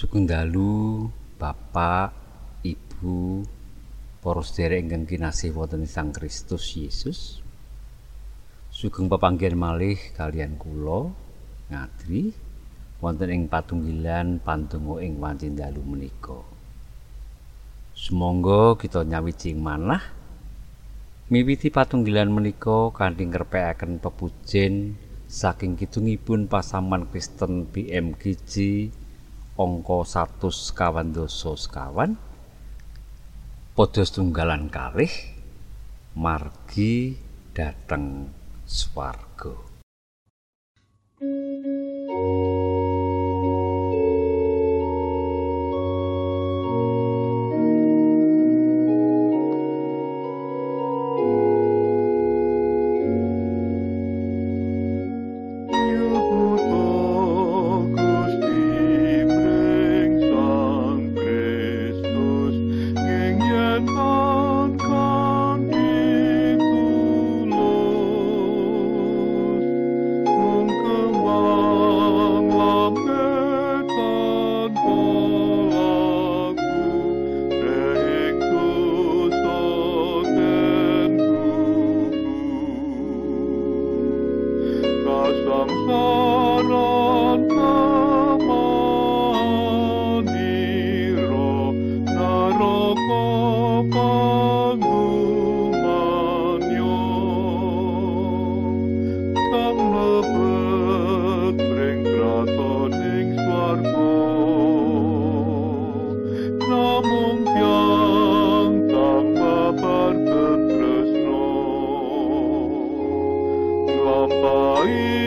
Sugeng dalu Bapak, Ibu, para sedherek ingkang kinasih wonten Sang Kristus Yesus. Sugeng pepanggihan malih kalian kula ngadri wonten ing patunggilan pandonga ing wanci dalu menika. Sumangga kita nyawiji manah miwiti patunggilan menika kanthi ngrepekaken pepujen saking kidungipun pasaman Kristen BMGJ angka 100 kawan dosa sekawan padha setunggalan kalih margi dhateng swarga. Bye.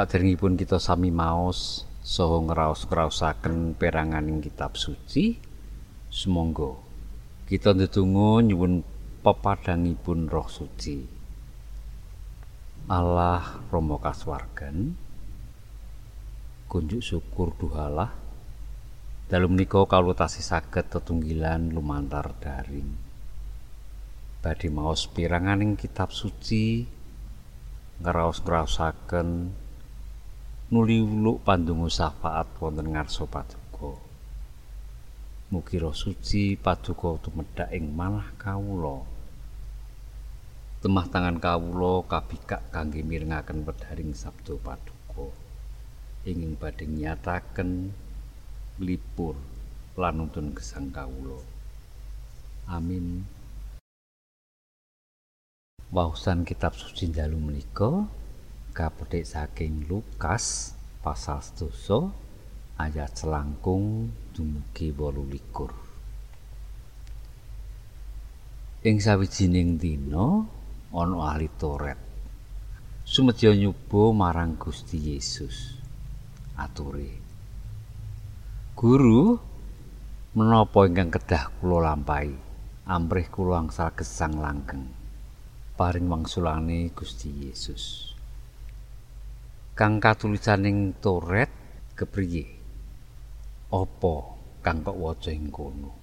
Saderengipun kita sami maos saha ngraos-ngraosaken peranganing kitab suci, sumangga kita ndedonga nyuwun pepadhangipun Roh Suci. Allah Rama kaswargan kunjuk syukur duhalah. Dalu menika kawula tasih saged tetunggilan lumantar daring. Badhe maos piranganing kitab suci ngraos-ngraosaken nuli wuluk pandonga syafaat wonten ngarsa paduka. Mugi suci paduka tumedhak ing manah kawula. Temah tangan kawula kabikak kangge mirengaken pedharing sabda paduka. Inging badhe nyataken lipur lan nuntun gesang kawula. Amin. Wausan kitab suci dalu menika kapethik saking Lukas pasal sedoso ayat selangkung dumugi wolu likur. Ing sawijining dina ana ahli Toret. Sumedya nyoba marang Gusti Yesus. Ature. Guru, menapa ingkang kedah kula lampahi? Amrih kula angsal gesang langgeng. paring wangsulane Gusti Yesus. Kang katulisaning Toret kepriye? Apa kang kok waca ing kono?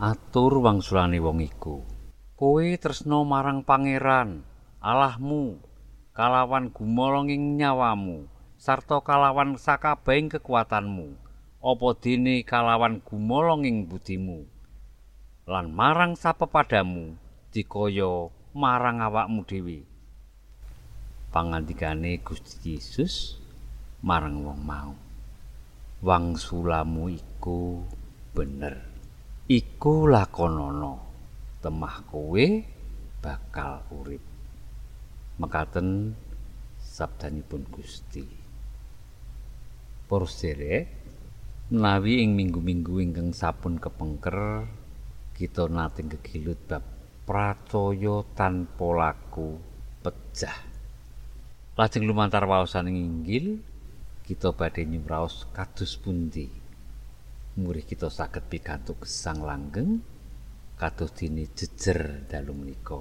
Atur wangsulane wong iku. Kowe tresno marang pangeran Allahmu kalawan gumolonging nyawamu sarta kalawan sakabehing kekuatanmu. Apa dene kalawan gumolonging budimu lan marang sapepadamu dikaya marang awakmu dhewe. Pangandikane Gusti Yesus marang wong mau. Wangsulamu iku bener. Iku lakonana. Temah kowe bakal urip. Mekaten sabdanipun Gusti. Para sedherek, menawi ing minggu-minggu ingkang sampun kepengker kita nate gegilut bab pracaya tanpa laku pecah. Lajeng lumantar waosan inggil kita badhe nyumraos kados pundi. Murih kita saged pikantuk gesang langgeng kados dene jejer dalu menika.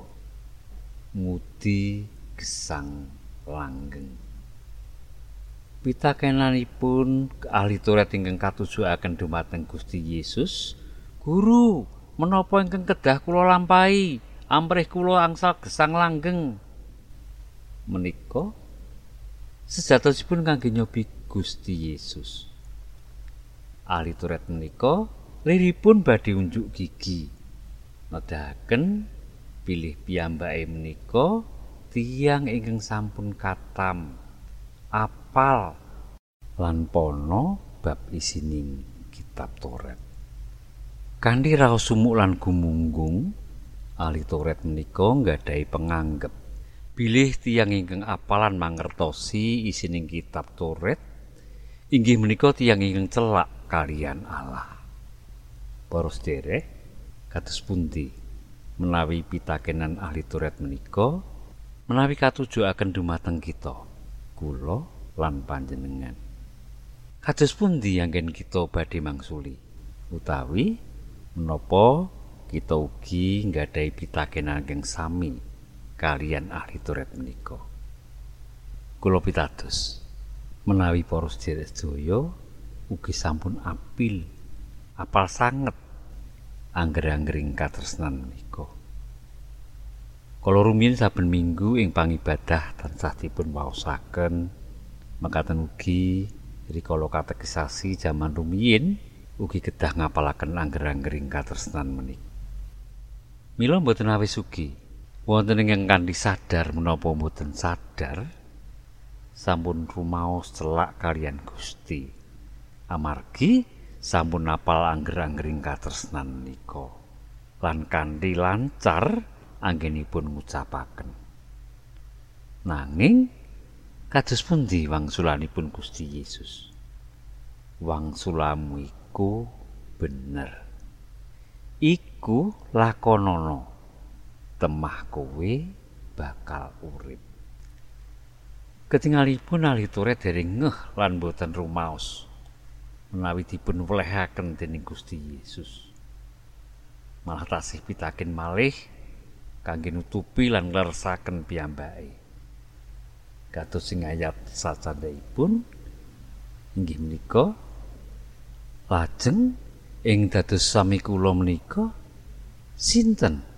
Ngudi gesang langgeng. Pitakenanipun ahli turet ingkang katujuaken dumateng Gusti Yesus, Guru, menapa ingkang kedah kula lampahi amrih kula angsal gesang langgeng menika sejatosipun kangge nyobi Gusti Yesus. Ahli turet menika liripun badhe unjuk gigi. Nedahaken pilih piyambake menika tiyang ingkang sampun katam apal lan pono bab isining kitab Toret Kanthi raos sumuk lan gumunggung, ahli Toret menika nggadahi penganggep bilih tiyang ingkang apalan mangertosi isining kitab Toret inggih menika tiyang ingkang celak kalian Allah. Para sedherek, kados pundi menawi pitakenan ahli Toret menika menawi katujuaken dumateng kita, kula lan panjenengan. Kados pundi anggen kita badhe mangsuli utawi menapa kita ugi nggadahi pitakenan ingkang sami kalian ahli turet menika. Kula pitados menawi para sedherek sedaya ugi sampun apil apal sanget angger-anggering katresnan menika. Kala rumiyin saben minggu ing pangibadah tansah dipun waosaken mekaten ugi rikala katekisasi jaman rumiyin ugi kedah ngapalaken angger-anggering katresnan menika. Mila mboten awis ugi wonten ingkang kanthi sadar menapa mboten sadar sampun rumaos celak kalian Gusti. Amargi sampun apal angger-anggering katresnan menika lan kanthi lancar anggenipun ngucapaken. Nanging kados pundi wangsulanipun Gusti Yesus? Wangsulamu iku bener. Iku lakonana. Temah kowe bakal urip. Ketingalipun ali turet dereng ngeh lan boten rumaos. Menawi dipun welehaken dening Gusti Yesus. Malah tasih pitaken malih kangge nutupi lan nglersaken piyambake. Kados sing ayat sacandhaipun inggih menika Lajeng ing dados sami kula menika sinten?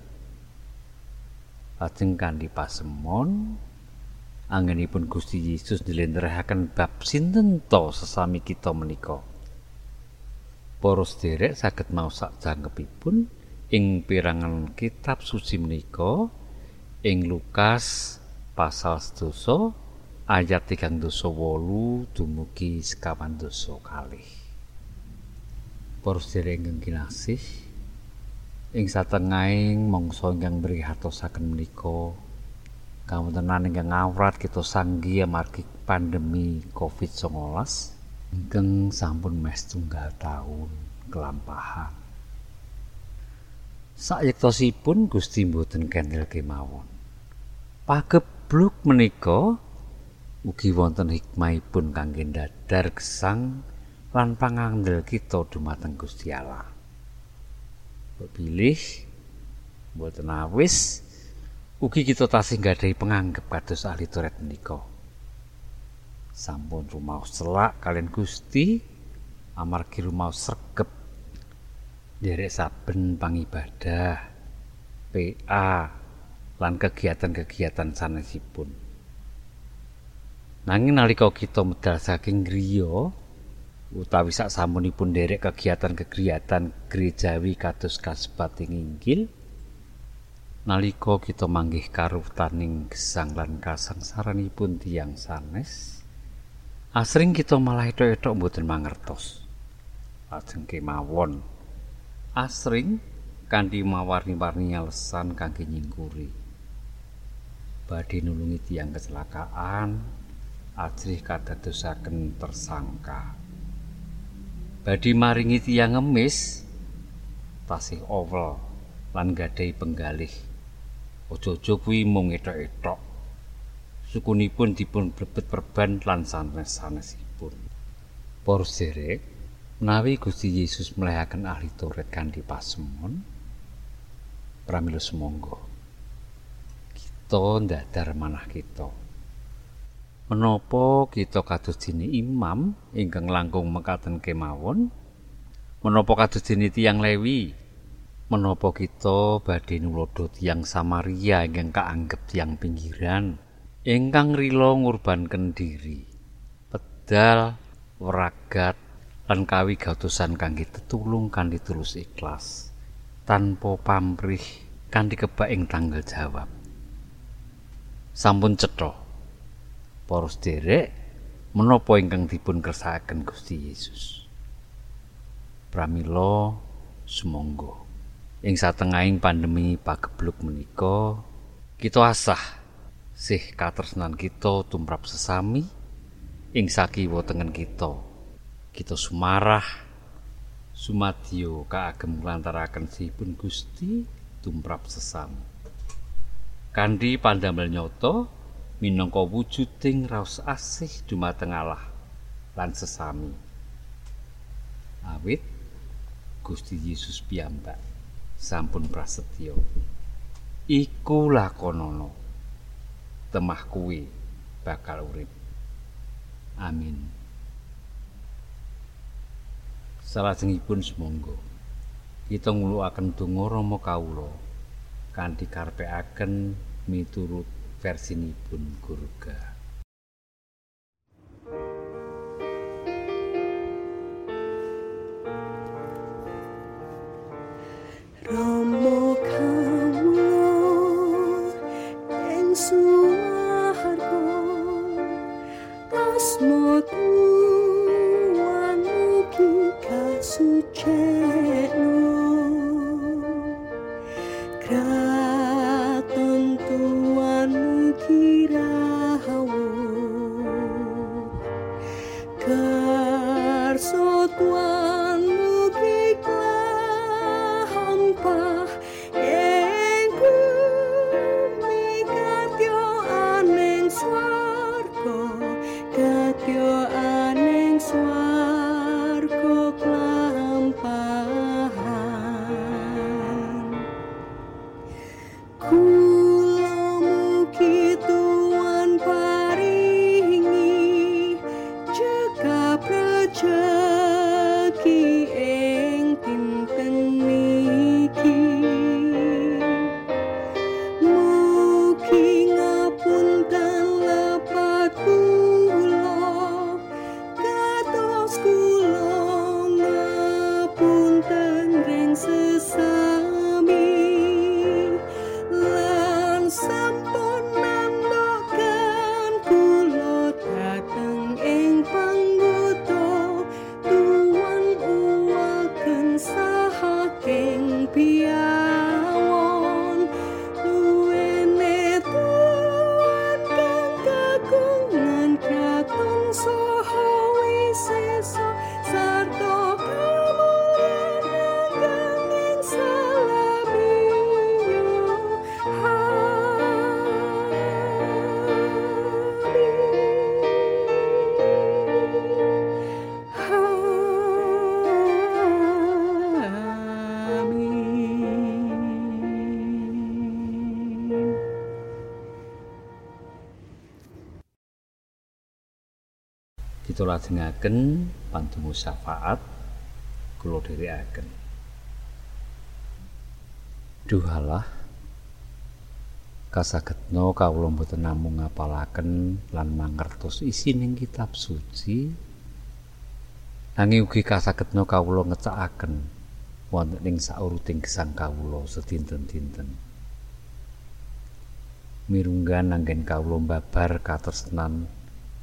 Lajeng kanthi pasemon anggenipun Gusti Yesus dilenderahaken bab sinten to sesami kita menika. Para sederek saged maos sakjangkepipun ing pirangan kitab suci menika ing Lukas pasal 1 ayat 38 dumugi sekawan dosa kalih. para sedherek ingkang kinasih ing satengahing mangsa ingkang brihatosaken menika kawontenan ingkang ngawrat kita sanggi amargi pandemi Covid-19 ingkang sampun mes tunggal tahun kelampahan sayektosipun Gusti mboten kendel kemawon pagebluk menika ugi wonten hikmahipun kangge dadar gesang lan pangandel kita dumateng Gusti Allah. Pilih mboten awis Ugi kita tasih nggadahi penganggep kados ahli toret menika. Sampun rumaos selak kalian Gusti amargi rumaos sregep derek saben pangibadah PA lan kegiatan-kegiatan sanesipun. Nanging nalika kita medal saking griya utawi sak samunipun derek kegiatan-kegiatan gerejawi kados kasebat ing Inggil nalika kita manggih karutaning gesang lan kasangsaranipun tiyang sanes asring kita malah etok-etok mboten mangertos. Lajeng kemawon. Asring kanthi mawarni-warni alesan kangge nyingkuri. Badhe nulungi tiyang kecelakaan ajrih kadadosaken tersangka badhe maringi tiyang ngemis tasih owel lan gadhahi penggalih aja-aja kuwi mung etok-etok sukunipun dipun blebet perban lan sanes-sanesipun para sedherek Menawi Gusti Yesus melehaken ahli Taurat kanthi pasemon, pramila semonggo. Kita ndadar manah kita. Menapa kita kados dene imam ingkang langkung mekaten kemawon? Menapa kados dene tiyang Lewi? Menapa kita badhe nulodo tiyang Samaria ingkang kaanggep tiyang pinggiran? Ingkang rila ngurbanken diri. Pedal wragat lan kawi gautusan kangge tetulung kanthi tulus ikhlas tanpa pamrih kanthi kebak ing tanggal jawab sampun cetha para sederek menapa ingkang dipun kersakaken Gusti Yesus? Pramila sumangga. Ing satengahing pandemi pagebluk menika kita asah sih katresnan kita tumrap sesami. Ing sakiwa tengen kita kita sumarah sumadyo kaagem nglantaraken sipun Gusti tumrap sesam Kandi pandamel nyoto minangka wujuding raos asih dumateng Allah lan sesami. Awit Gusti Yesus piyambak sampun prasetyo. Iku lakonono temah kuwi bakal urip. Amin. Salajengipun semonggo kita ngulukaken donga Rama kawula kanthi karepake miturut Versi ini versinipun Gurga. Romo kamu ing suwargo asmo tuwanuki suci. Kita lajengaken pantungu syafaat kula dherekaken. Duhalah kasagetno kawula mboten namung ngapalaken lan mangertos isining kitab suci. Nanging ugi kasagetno kawula ngecakaken wonten ing sauruting gesang kawula sedinten-dinten. Mirunggan anggen kawula babar katresnan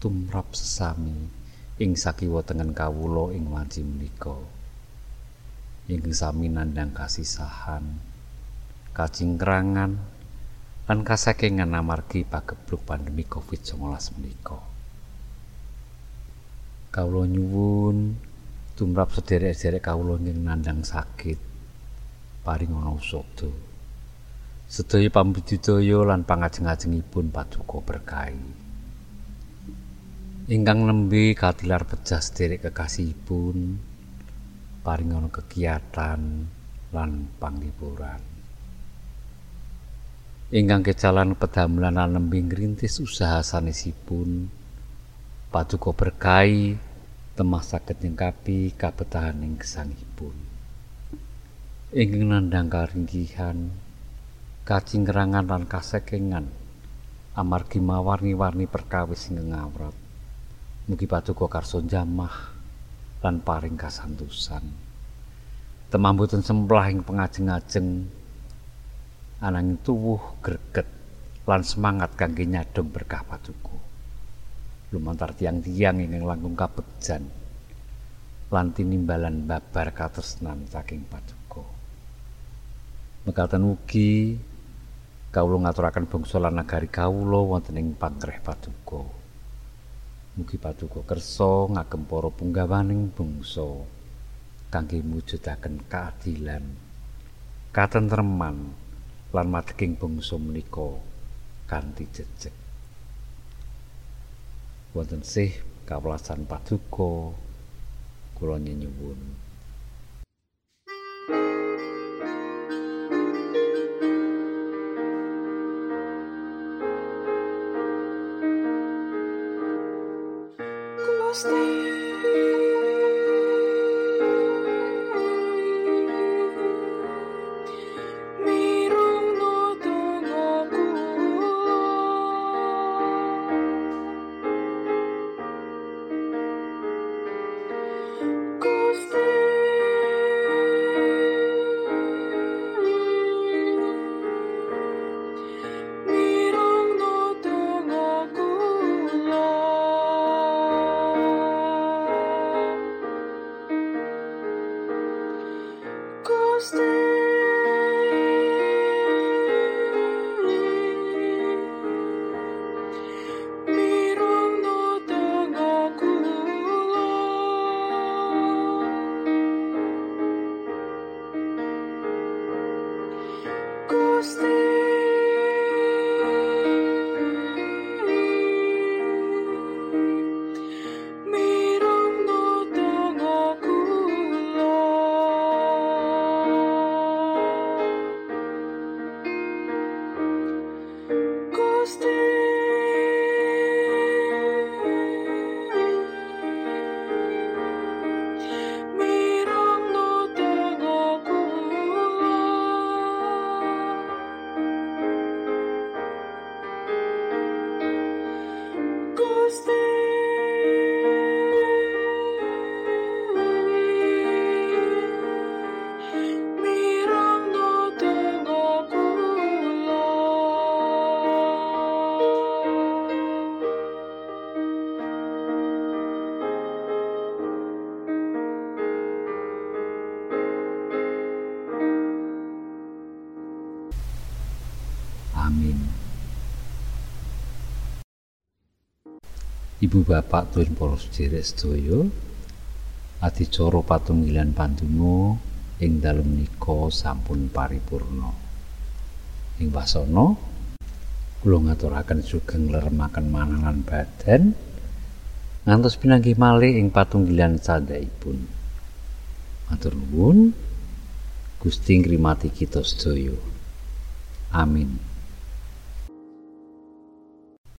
tumrap sesami ing sakiwa tengen kawula ing wanci menika ing sami nandhang kasisahan kacingkrangan lan kasakingan amargi pagebluk pandemi Covid-19 menika. Kawula nyuwun tumrap sederek-sederek kawula ing nandhang sakit paring ana usada. Sedaya pambudidaya lan pangajeng-ajengipun paduka berkahi. Ingkang nembe katilar pejah sederek kekasihipun paring ana kegiatan lan panglipuran. ingkang kecalan pedamelan lan nembe ngrintis usaha sanesipun paduka berkahi temah saged nyengkapi kabetahaning gesangipun ing nandhang karinggihan kacingrangan lan kasekengan amargi mawarni-warni perkawis ngawrat mugi paduka karso jamah lan paring kasantusan temah boten semplah ing pengajeng-ajeng. Ananging tuwuh greget lan semangat kangge nyadong berkah paduka. Lumantar tiang-tiang ingkang langkung kabejan lan tinimbalan babar katresnan saking paduka. Mekaten ugi kawula ngaturaken bangsa lan nagari kawula wonten ing pangreh paduka mugi paduka kersa ngagem para punggawaning bangsa kangge mujudaken keadilan katentreman lan mateging bangsa menika kanthi jejeg. Wonten sih kawelasan paduka kula nyuwun. stay Stay. Ibu bapak tuwin para sedherek sedaya adicara patunggilan pandonga ing dalem nika sampun paripurna. Ing wasana kula ngaturaken sugeng leremaken manangan badan ngantos pinanggih malih ing patunggilan sandhaipun. Matur nuwun Gusti ngrimati kita sedaya. Amin.